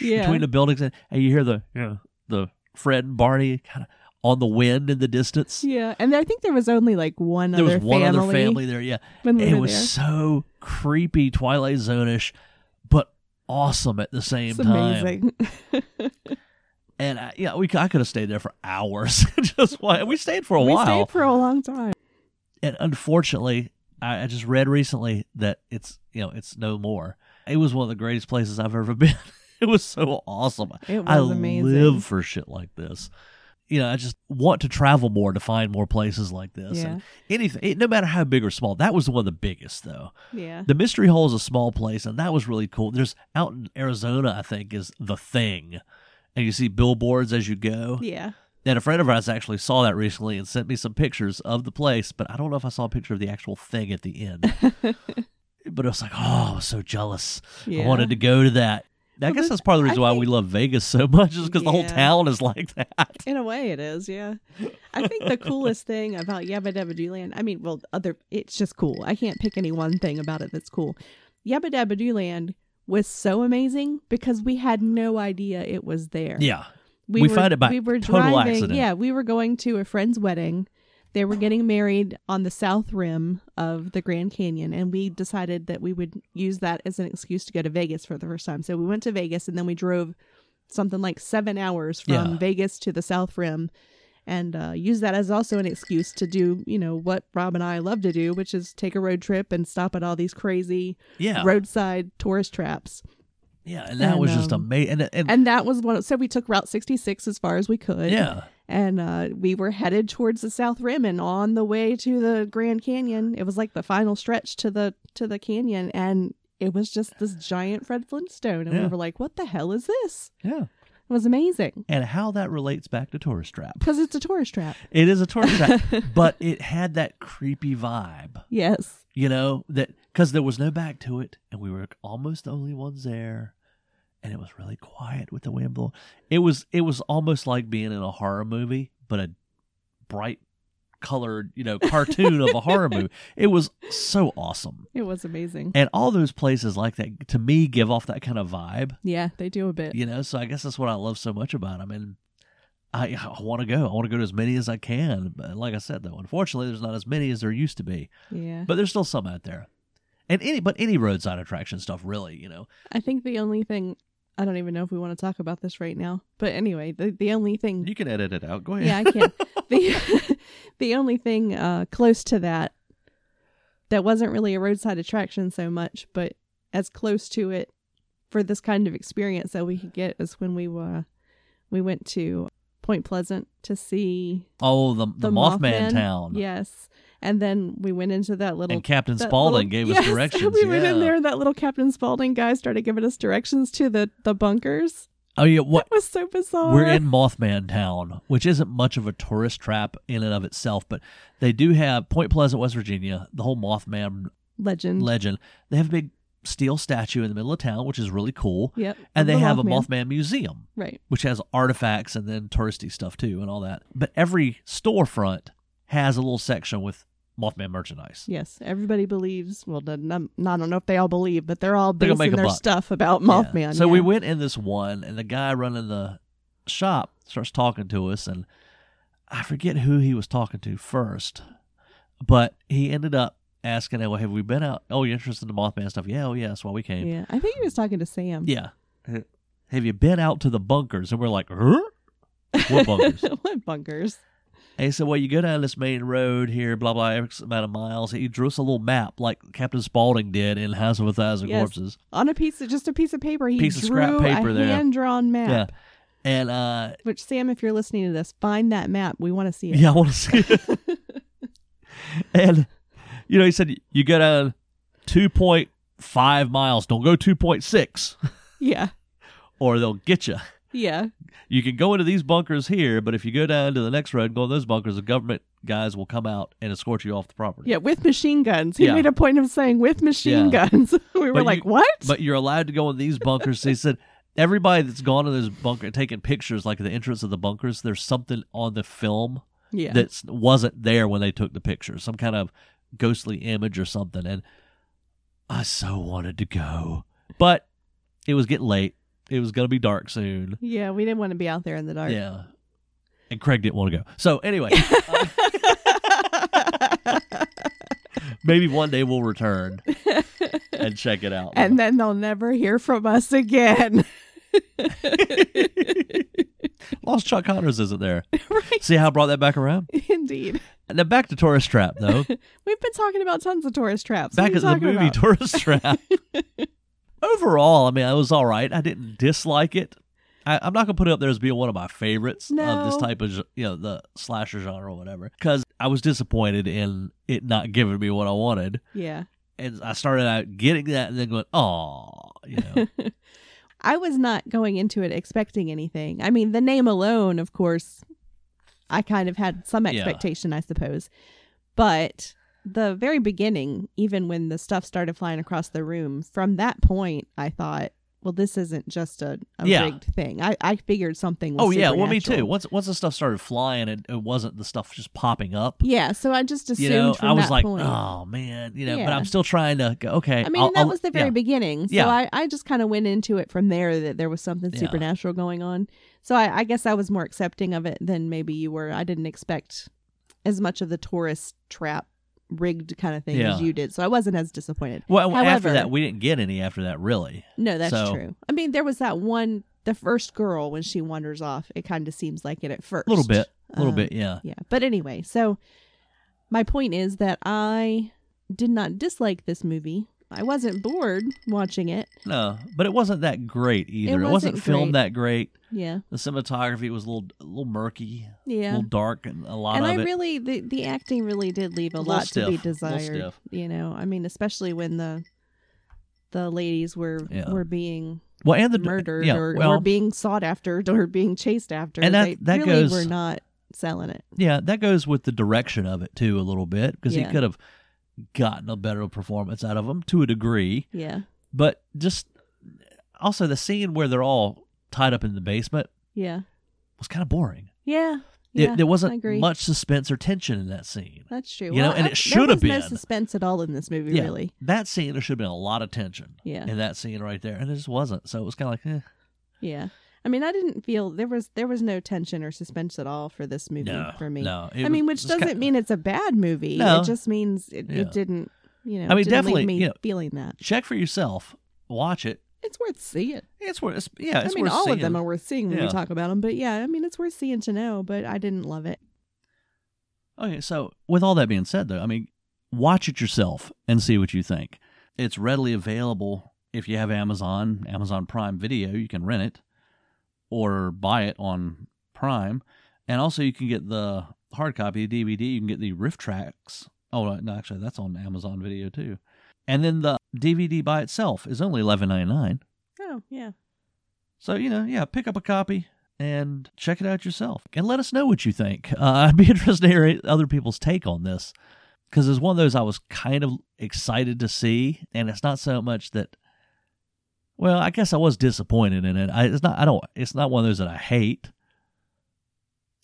Speaker 2: Yeah.
Speaker 1: between the buildings, and, and you hear the you know, the Fred and Barney kind of on the wind in the distance.
Speaker 2: yeah, and I think there was only like one other family.
Speaker 1: There was one
Speaker 2: family
Speaker 1: other family there. Yeah,
Speaker 2: when we
Speaker 1: it was
Speaker 2: there.
Speaker 1: so creepy, Twilight Zone-ish, but awesome at the same
Speaker 2: It's
Speaker 1: time.
Speaker 2: amazing.
Speaker 1: And I, yeah, we I could have stayed there for hours. just why we stayed for a
Speaker 2: we
Speaker 1: while.
Speaker 2: stayed for a long time.
Speaker 1: and unfortunately, I, I just read recently that it's you know it's no more. It was one of the greatest places I've ever been. it was so awesome.
Speaker 2: It
Speaker 1: I
Speaker 2: was amazing.
Speaker 1: live for shit like this. You know, I just want to travel more to find more places like this.
Speaker 2: Yeah.
Speaker 1: And anything, it- no matter how big or small. That was one of the biggest, though.
Speaker 2: Yeah,
Speaker 1: The Mystery Hole is a small place, and that was really cool. There's out in Arizona, I think, is the thing, and you see billboards as you go.
Speaker 2: yeah.
Speaker 1: And a friend of ours actually saw that recently and sent me some pictures of the place, but I don't know if I saw a picture of the actual thing at the end. but it was like, oh, I was so jealous.
Speaker 2: Yeah.
Speaker 1: I wanted to go to that. I
Speaker 2: Well,
Speaker 1: guess that's part of the
Speaker 2: I
Speaker 1: reason why we love Vegas so much, is because the whole town is like that.
Speaker 2: In a way, it is. Yeah, I think the coolest thing about Yabba Dabba Doo Land. I mean, well, other it's just cool. I can't pick any one thing about it that's cool. Yabba Dabba Doo Land was so amazing because we had no idea it was there.
Speaker 1: Yeah. We found it by
Speaker 2: we were
Speaker 1: total
Speaker 2: driving,
Speaker 1: accident.
Speaker 2: Yeah, we were going to a friend's wedding. They were getting married on the south rim of the Grand Canyon, and we decided that we would use that as an excuse to go to Vegas for the first time. So we went to Vegas, and then we drove something like seven hours from
Speaker 1: Yeah.
Speaker 2: Vegas to the south rim, and uh, use that as also an excuse to do, you know, what Rob and I love to do, which is take a road trip and stop at all these crazy
Speaker 1: Yeah.
Speaker 2: roadside tourist traps.
Speaker 1: Yeah. And that
Speaker 2: And,
Speaker 1: was just
Speaker 2: um,
Speaker 1: amazing. And, and,
Speaker 2: And that was one. So we took Route 66 as far as we could
Speaker 1: yeah.
Speaker 2: And uh, we were headed towards the South Rim. And on the way to the Grand Canyon, it was like the final stretch to the to the canyon, and it was just this giant Fred Flintstone, and
Speaker 1: Yeah.
Speaker 2: we were like, "What the hell is this?"
Speaker 1: Yeah.
Speaker 2: It was amazing
Speaker 1: And how that relates back to Tourist Trap.
Speaker 2: because it's a tourist trap.
Speaker 1: It is a tourist trap, but it had that creepy vibe.
Speaker 2: Yes,
Speaker 1: you know that because there was no back to it and we were almost the only ones there and it was really quiet with the wind blowing. It was it was almost like being in a horror movie but a bright colored you know cartoon of a horror movie. It was so awesome.
Speaker 2: It was amazing.
Speaker 1: and all those places like that to me give off that kind of vibe.
Speaker 2: Yeah, they do a bit.
Speaker 1: you know so i guess that's what i love so much about them and I, I want to go. I want to go to as many as I can. But like I said, though, unfortunately, there's not as many as there used to be.
Speaker 2: Yeah,
Speaker 1: but there's still some out there. And any but any roadside attraction stuff really you know.
Speaker 2: I think the only thing I don't even know if we want to talk about this right now, but anyway, the the only thing
Speaker 1: you can edit it out. Go ahead.
Speaker 2: Yeah, I can. the the only thing uh, close to that that wasn't really a roadside attraction so much, but as close to it for this kind of experience that we could get is when we were we went to Point Pleasant to see
Speaker 1: oh the the,
Speaker 2: the
Speaker 1: mothman, town.
Speaker 2: Yes, and then we went into that little
Speaker 1: and captain
Speaker 2: that
Speaker 1: spaulding gave
Speaker 2: Yes,
Speaker 1: us directions
Speaker 2: We went in there, and that little Captain Spaulding guy started giving us directions to the the bunkers.
Speaker 1: oh yeah what
Speaker 2: It was so bizarre.
Speaker 1: we're in mothman town which isn't much of a tourist trap in and of itself but they do have point pleasant west virginia the whole mothman
Speaker 2: legend.
Speaker 1: legend they have a big steel statue in the middle of town which is really cool
Speaker 2: yep,
Speaker 1: and they
Speaker 2: the
Speaker 1: have a
Speaker 2: Mothman.
Speaker 1: mothman museum
Speaker 2: Right.
Speaker 1: which has artifacts and then touristy stuff too and all that. But every storefront has a little section with Mothman merchandise.
Speaker 2: Yes, everybody believes. Well, the- num- I don't know if they all believe, but they're all
Speaker 1: They're gonna
Speaker 2: basing
Speaker 1: make a
Speaker 2: their
Speaker 1: buck.
Speaker 2: stuff about
Speaker 1: Yeah.
Speaker 2: Mothman.
Speaker 1: So
Speaker 2: yeah.
Speaker 1: we went in this one, and the guy running the shop starts talking to us, and I forget who he was talking to first, but he ended up asking, "Well, have we been out? Oh, you're interested in the Mothman stuff? Yeah, oh yeah, that's why we came.
Speaker 2: Yeah, I think he was talking to Sam.
Speaker 1: Yeah. Have you been out to the bunkers? And we're like, huh? What bunkers?
Speaker 2: what bunkers?
Speaker 1: And he said, "Well, you go down this main road here, blah blah, X amount of miles." He drew us a little map, like Captain Spaulding did in House of a Thousand
Speaker 2: Yes.
Speaker 1: Corpses.
Speaker 2: On a piece of just a piece of paper, he
Speaker 1: Piece of
Speaker 2: drew
Speaker 1: scrap paper
Speaker 2: a
Speaker 1: there.
Speaker 2: hand drawn map.
Speaker 1: Yeah, and uh,
Speaker 2: Which Sam, if you're listening to this, find that map. We want to see it.
Speaker 1: yeah, I want to see it. and you know, he said, "You go down two point five miles. Don't go two point six,
Speaker 2: Yeah.
Speaker 1: or they'll get you."
Speaker 2: Yeah.
Speaker 1: You can go into these bunkers here, but if you go down to the next road and go in those bunkers, the government guys will come out and escort you off the property.
Speaker 2: Yeah, with machine guns. He
Speaker 1: Yeah.
Speaker 2: made a point of saying with machine
Speaker 1: Yeah.
Speaker 2: guns. we were
Speaker 1: But
Speaker 2: like,
Speaker 1: you-
Speaker 2: what?
Speaker 1: But you're allowed to go in these bunkers. he said everybody that's gone to this bunker taking pictures, like the entrance of the bunkers, there's something on the film
Speaker 2: yeah.
Speaker 1: that wasn't there when they took the picture, some kind of ghostly image or something. And I so wanted to go, but it was getting late. It was going to be dark soon.
Speaker 2: yeah, we didn't want to be out there in the dark.
Speaker 1: Yeah. And Craig didn't want to go. So anyway, maybe one day we'll return and check it out.
Speaker 2: and then they'll never hear from us again.
Speaker 1: Lost Chuck Connors isn't there.
Speaker 2: right.
Speaker 1: See how I brought that back around?
Speaker 2: Indeed.
Speaker 1: Now back to Tourist Trap though.
Speaker 2: We've been talking about tons of tourist traps.
Speaker 1: back at the movie
Speaker 2: about?
Speaker 1: Tourist Trap. Overall, I mean, it was all right. I didn't dislike it. I, I'm not gonna put it up there as being one of my favorites of this type of you know the slasher genre or whatever because I was disappointed in it not giving me what I wanted,
Speaker 2: Yeah.
Speaker 1: and I started out getting that and then going, oh, you know,
Speaker 2: I was not going into it expecting anything. I mean, the name alone, of course, I kind of had some
Speaker 1: Yeah.
Speaker 2: expectation, I suppose. But the very beginning, even when the stuff started flying across the room, from that point, I thought, well, this isn't just a, a
Speaker 1: Yeah.
Speaker 2: rigged thing. I, I figured something was
Speaker 1: oh yeah, well me too. Once once the stuff started flying, it, it wasn't the stuff just popping up.
Speaker 2: Yeah, so I just assumed
Speaker 1: you know, I was like,
Speaker 2: point.
Speaker 1: oh man, you know, but I'm still trying to go. Okay,
Speaker 2: I mean,
Speaker 1: I'll-
Speaker 2: that
Speaker 1: I'll-
Speaker 2: was the very
Speaker 1: yeah.
Speaker 2: beginning. So
Speaker 1: Yeah.
Speaker 2: I, I just kind of went into it from there that there was something
Speaker 1: Yeah.
Speaker 2: supernatural going on. So I, I guess I was more accepting of it than maybe you were. I didn't expect as much of the tourist trap rigged kind of thing
Speaker 1: Yeah.
Speaker 2: as you did. So I wasn't as disappointed.
Speaker 1: Well, after
Speaker 2: However-
Speaker 1: that, we didn't get any after that, really.
Speaker 2: No, that's
Speaker 1: So-
Speaker 2: true. I mean, there was that one, the first girl when she wanders off. It kind of seems like it at first.
Speaker 1: A little bit, a little
Speaker 2: Um,
Speaker 1: bit, yeah.
Speaker 2: Yeah. But anyway, so my point is that I did not dislike this movie. I wasn't bored watching it.
Speaker 1: No, but it wasn't that great either. It, wasn't,
Speaker 2: wasn't
Speaker 1: filmed
Speaker 2: great.
Speaker 1: that great.
Speaker 2: Yeah.
Speaker 1: The cinematography was a little, a little murky,
Speaker 2: Yeah, a
Speaker 1: little dark, and a lot
Speaker 2: and I
Speaker 1: it.
Speaker 2: really the the acting really did leave a,
Speaker 1: A
Speaker 2: lot to be
Speaker 1: stiff,
Speaker 2: desired.
Speaker 1: stiff.
Speaker 2: You know, I mean, especially when the the ladies were
Speaker 1: Yeah.
Speaker 2: were being
Speaker 1: well, and the
Speaker 2: murdered
Speaker 1: yeah,
Speaker 2: or,
Speaker 1: well,
Speaker 2: or being sought after or being chased after.
Speaker 1: And that-
Speaker 2: they
Speaker 1: that
Speaker 2: really
Speaker 1: goes-
Speaker 2: were not selling it.
Speaker 1: yeah, that goes with the direction of it too, a little bit, because
Speaker 2: Yeah.
Speaker 1: he could have gotten a better performance out of them to a degree.
Speaker 2: Yeah.
Speaker 1: But just also the scene where they're all tied up in the basement
Speaker 2: Yeah.
Speaker 1: was kind of boring.
Speaker 2: Yeah.
Speaker 1: It- there wasn't much suspense or tension in that scene.
Speaker 2: That's true.
Speaker 1: you know, and
Speaker 2: I-
Speaker 1: it should have
Speaker 2: was no suspense at all in this movie,
Speaker 1: Yeah,
Speaker 2: really.
Speaker 1: that scene there should have been a lot of tension.
Speaker 2: Yeah.
Speaker 1: in that scene right there, and it just wasn't. So it was kind of like, eh.
Speaker 2: Yeah. I mean, I didn't feel there was there was no tension or suspense at all for this movie
Speaker 1: no,
Speaker 2: for me.
Speaker 1: No,
Speaker 2: I
Speaker 1: was-
Speaker 2: mean, which doesn't
Speaker 1: kind-
Speaker 2: mean it's a bad movie.
Speaker 1: No.
Speaker 2: It just means it,
Speaker 1: Yeah.
Speaker 2: it didn't, you know,
Speaker 1: I mean,
Speaker 2: didn't
Speaker 1: definitely,
Speaker 2: leave me
Speaker 1: you know,
Speaker 2: feeling that.
Speaker 1: check for yourself. Watch it.
Speaker 2: It's worth seeing.
Speaker 1: It's worth. It's, yeah, it's
Speaker 2: I mean, all
Speaker 1: seeing.
Speaker 2: of them are worth seeing when we talk about them. But yeah, I mean, it's worth seeing to know. But I didn't love it.
Speaker 1: Okay, so with all that being said, though, I mean, watch it yourself and see what you think. It's readily available if you have Amazon, Amazon Prime Video. You can rent it or buy it on Prime, and also you can get the hard copy, the DVD. You can get the RiffTrax. Oh no, actually, that's on Amazon Video too. And then the DVD by itself is only eleven ninety nine.
Speaker 2: Oh yeah,
Speaker 1: So, you know, yeah, pick up a copy and check it out yourself. And let us know what you think. Uh, I'd be interested to hear other people's take on this because it's one of those I was kind of excited to see. And it's not so much that, well, I guess I was disappointed in it. I, it's not, I don't, it's not one of those that I hate.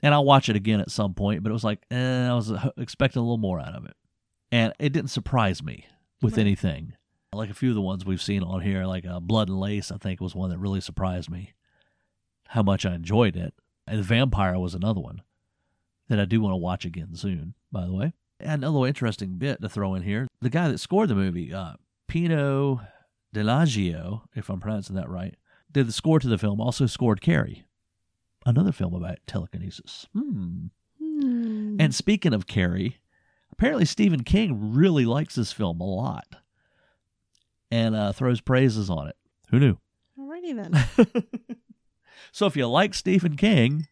Speaker 1: And I'll watch it again at some point, but it was like, eh, I was uh, expecting a little more out of it. And it didn't surprise me with
Speaker 2: Right.
Speaker 1: anything. Like a few of the ones we've seen on here, like uh, Blood and Lace, I think was one that really surprised me. How much I enjoyed it. And Vampire was another one that I do want to watch again soon, by the way. And a little interesting bit to throw in here. The guy that scored the movie, uh, Pino Delagio, if I'm pronouncing that right, did the score to the film, also scored Carrie, another film about telekinesis. Hmm.
Speaker 2: Hmm.
Speaker 1: And speaking of Carrie, apparently Stephen King really likes this film a lot and uh, throws praises on it. Who knew?
Speaker 2: Alrighty then.
Speaker 1: So if you like Stephen King,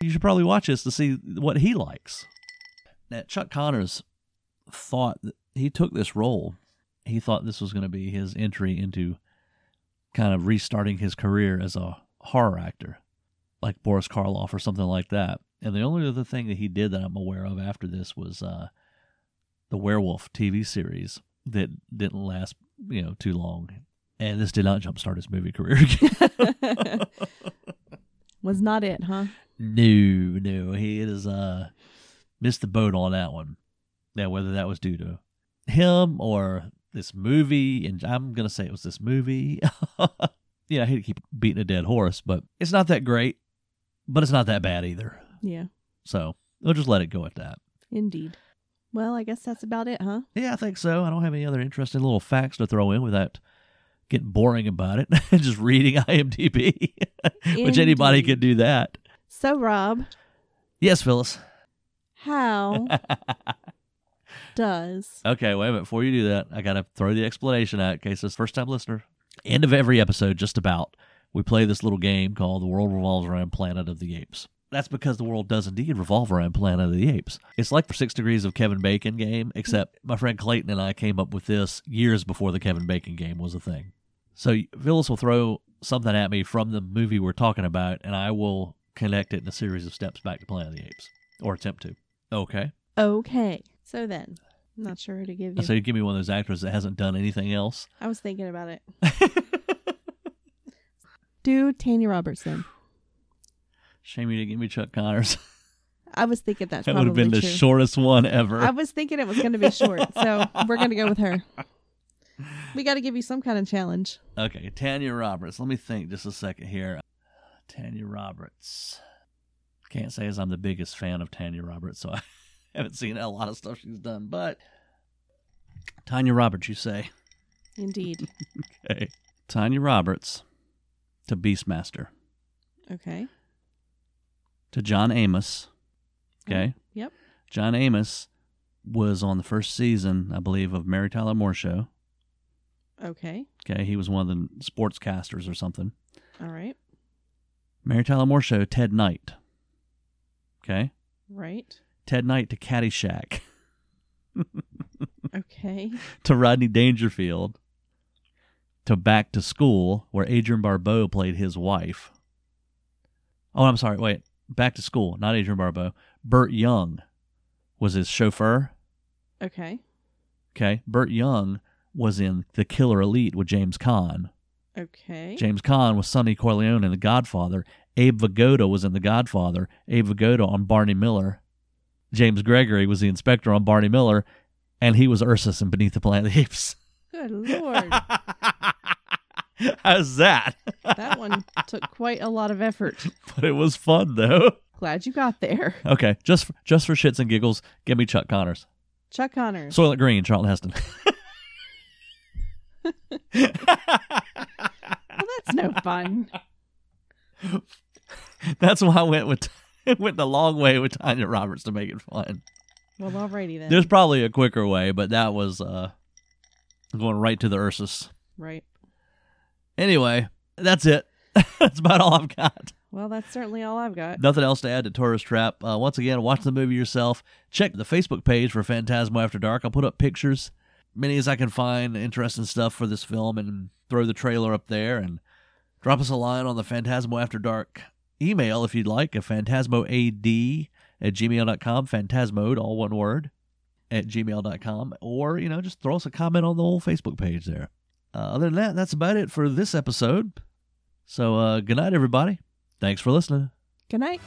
Speaker 1: you should probably watch this to see what he likes. Now, Chuck Connors thought that he took this role. He thought this was going to be his entry into kind of restarting his career as a horror actor, like Boris Karloff or something like that. And the only other thing that he did that I'm aware of after this was uh, the Werewolf TV series that didn't last, you know, too long. And this did not jumpstart his movie career again.
Speaker 2: Was not it, huh?
Speaker 1: No, no, he is uh missed the boat on that one. Now whether that was due to him or this movie, and I'm gonna say it was this movie. yeah, I hate to keep beating a dead horse, but it's not that great, but it's not that bad either.
Speaker 2: Yeah,
Speaker 1: So we'll just let it go at that.
Speaker 2: indeed. Well, I guess that's about it, huh?
Speaker 1: Yeah, I think so. I don't have any other interesting little facts to throw in without getting boring about it. and just reading IMDb, which anybody could do that.
Speaker 2: So, Rob,
Speaker 1: Yes, Phyllis.
Speaker 2: how does
Speaker 1: Okay, wait a minute. Before you do that, I got to throw the explanation out in case it's first time listener. End of every episode, just about, we play this little game called The World Revolves Around Planet of the Apes. That's because the world does indeed revolve around Planet of the Apes. It's like the Six Degrees of Kevin Bacon game, except my friend Clayton and I came up with this years before the Kevin Bacon game was a thing. So Phyllis will throw something at me from the movie we're talking about, and I will connect it in a series of steps back to Planet of the Apes, or attempt to. Okay.
Speaker 2: okay? So then, I'm not sure who to give oh, you.
Speaker 1: So you give me one of those actors that hasn't done anything else.
Speaker 2: I was thinking about it. Do Tanya Robertson.
Speaker 1: Shame you didn't give me Chuck Connors.
Speaker 2: I was thinking that's
Speaker 1: that would have been the
Speaker 2: true.
Speaker 1: shortest one ever.
Speaker 2: I was thinking it was going to be short, so we're going to go with her. We got to give you some kind of challenge.
Speaker 1: okay, Tanya Roberts. Let me think just a second here. Tanya Roberts. Can't say as I'm the biggest fan of Tanya Roberts, so I haven't seen a lot of stuff she's done. But Tanya Roberts, you say?
Speaker 2: Indeed.
Speaker 1: Okay. Tanya Roberts to Beastmaster
Speaker 2: Okay.
Speaker 1: to John Amos. Oh, okay.
Speaker 2: Yep.
Speaker 1: John Amos was on the first season, I believe, of Mary Tyler Moore Show.
Speaker 2: Okay.
Speaker 1: Okay, he was one of the sportscasters or something.
Speaker 2: All right.
Speaker 1: Mary Tyler Moore Show, Ted Knight. Okay,
Speaker 2: Right.
Speaker 1: Ted Knight to Caddyshack
Speaker 2: Okay.
Speaker 1: to Rodney Dangerfield to Back to School, where Adrienne Barbeau played his wife. Oh, I'm sorry. Wait, Back to School, not Adrienne Barbeau. Burt Young was his chauffeur.
Speaker 2: Okay.
Speaker 1: Okay, Burt Young was in The Killer Elite with James Caan.
Speaker 2: Okay.
Speaker 1: James Caan was Sonny Corleone in The Godfather. Abe Vigoda was in The Godfather. Abe Vigoda on Barney Miller. James Gregory was the inspector on Barney Miller, and he was Ursus in Beneath the Planet of the Apes.
Speaker 2: Good lord.
Speaker 1: How's that?
Speaker 2: that one took quite a lot of effort.
Speaker 1: but it was fun though.
Speaker 2: Glad you got there.
Speaker 1: Okay, just for, just for shits and giggles, give me Chuck Connors.
Speaker 2: Chuck Connors.
Speaker 1: Soylent Green, Charlton Heston.
Speaker 2: well, that's no fun.
Speaker 1: That's why I went with went the long way with Tanya Roberts to make it fun.
Speaker 2: Well, alrighty then.
Speaker 1: There's probably a quicker way, but that was uh going right to the Ursus.
Speaker 2: Right.
Speaker 1: Anyway, that's it. that's about all I've got.
Speaker 2: Well, that's certainly all I've got.
Speaker 1: Nothing else to add to Tourist Trap. Uh, once again, watch the movie yourself. Check the Facebook page for Phantasmo After Dark. I'll put up pictures, many as I can find, interesting stuff for this film, and throw the trailer up there. And drop us a line on the Phantasmo After Dark email if you'd like, at phantasmoad at gmail.com. Phantasmode, all one word, at gmail.com. Or, you know, just throw us a comment on the whole Facebook page there. Uh, other than that, that's about it for this episode. So, uh, good night, everybody. Thanks for listening.
Speaker 2: Good night.